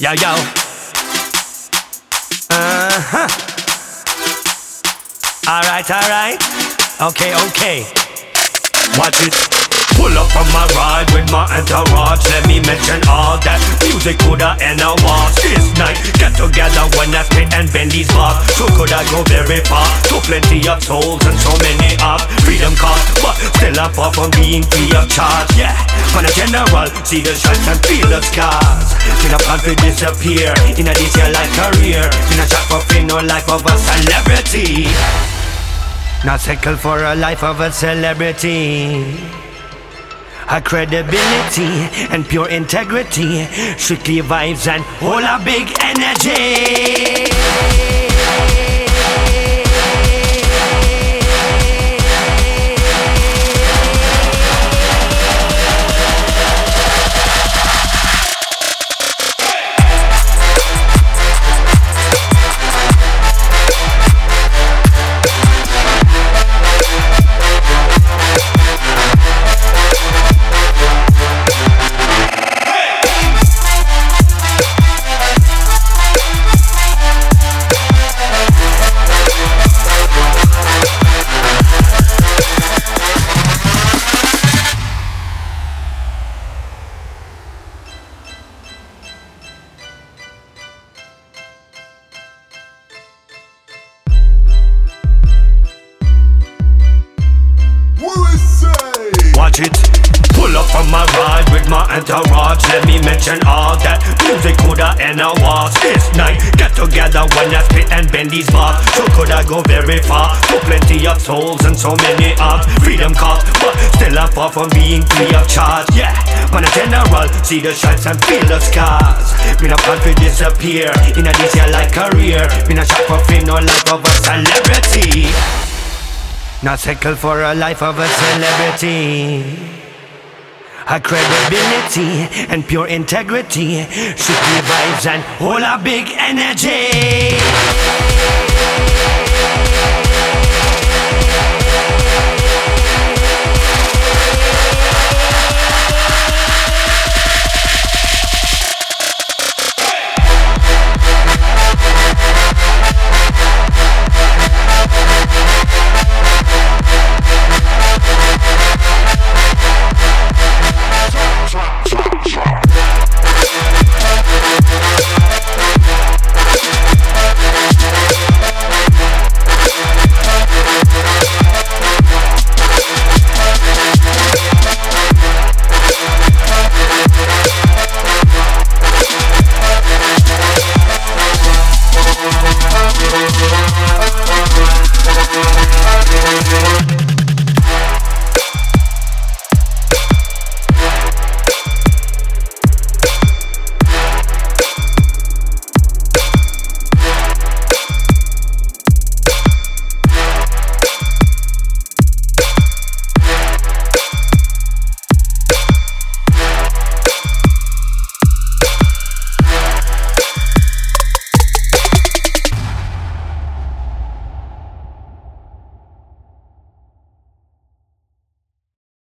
Yo, yo. Uh huh. Alright, alright. Okay, okay. Watch it. Pull up on my ride with my entourage. Let me mention all that music coulda and a was This night, get together when I spit and bend these bars. So could I go very far. To plenty of souls and so many of freedom cars. But still I'm far from being free of charge. Yeah, on a general, see the shots and feel the scars. Feel a to disappear. In a your life career. In a shot for fame, no life of a celebrity. Not settle for a life of a celebrity. A credibility and pure integrity. Strictly vibes and all a big energy. Watch it. Pull up on my ride with my entourage. Let me mention all that music coulda and I was this night. Get together when I spit and bend these bars. So could I go very far? So plenty of souls and so many of freedom cause, but still I'm far from being free of charge. Yeah, on a general, see the shots and feel the scars. Me not plan to disappear in a this like career. Me not shot for fame, no life of a celebrity. Not settle for a life of a celebrity. A credibility and pure integrity. Strictly vibes and all a big energy.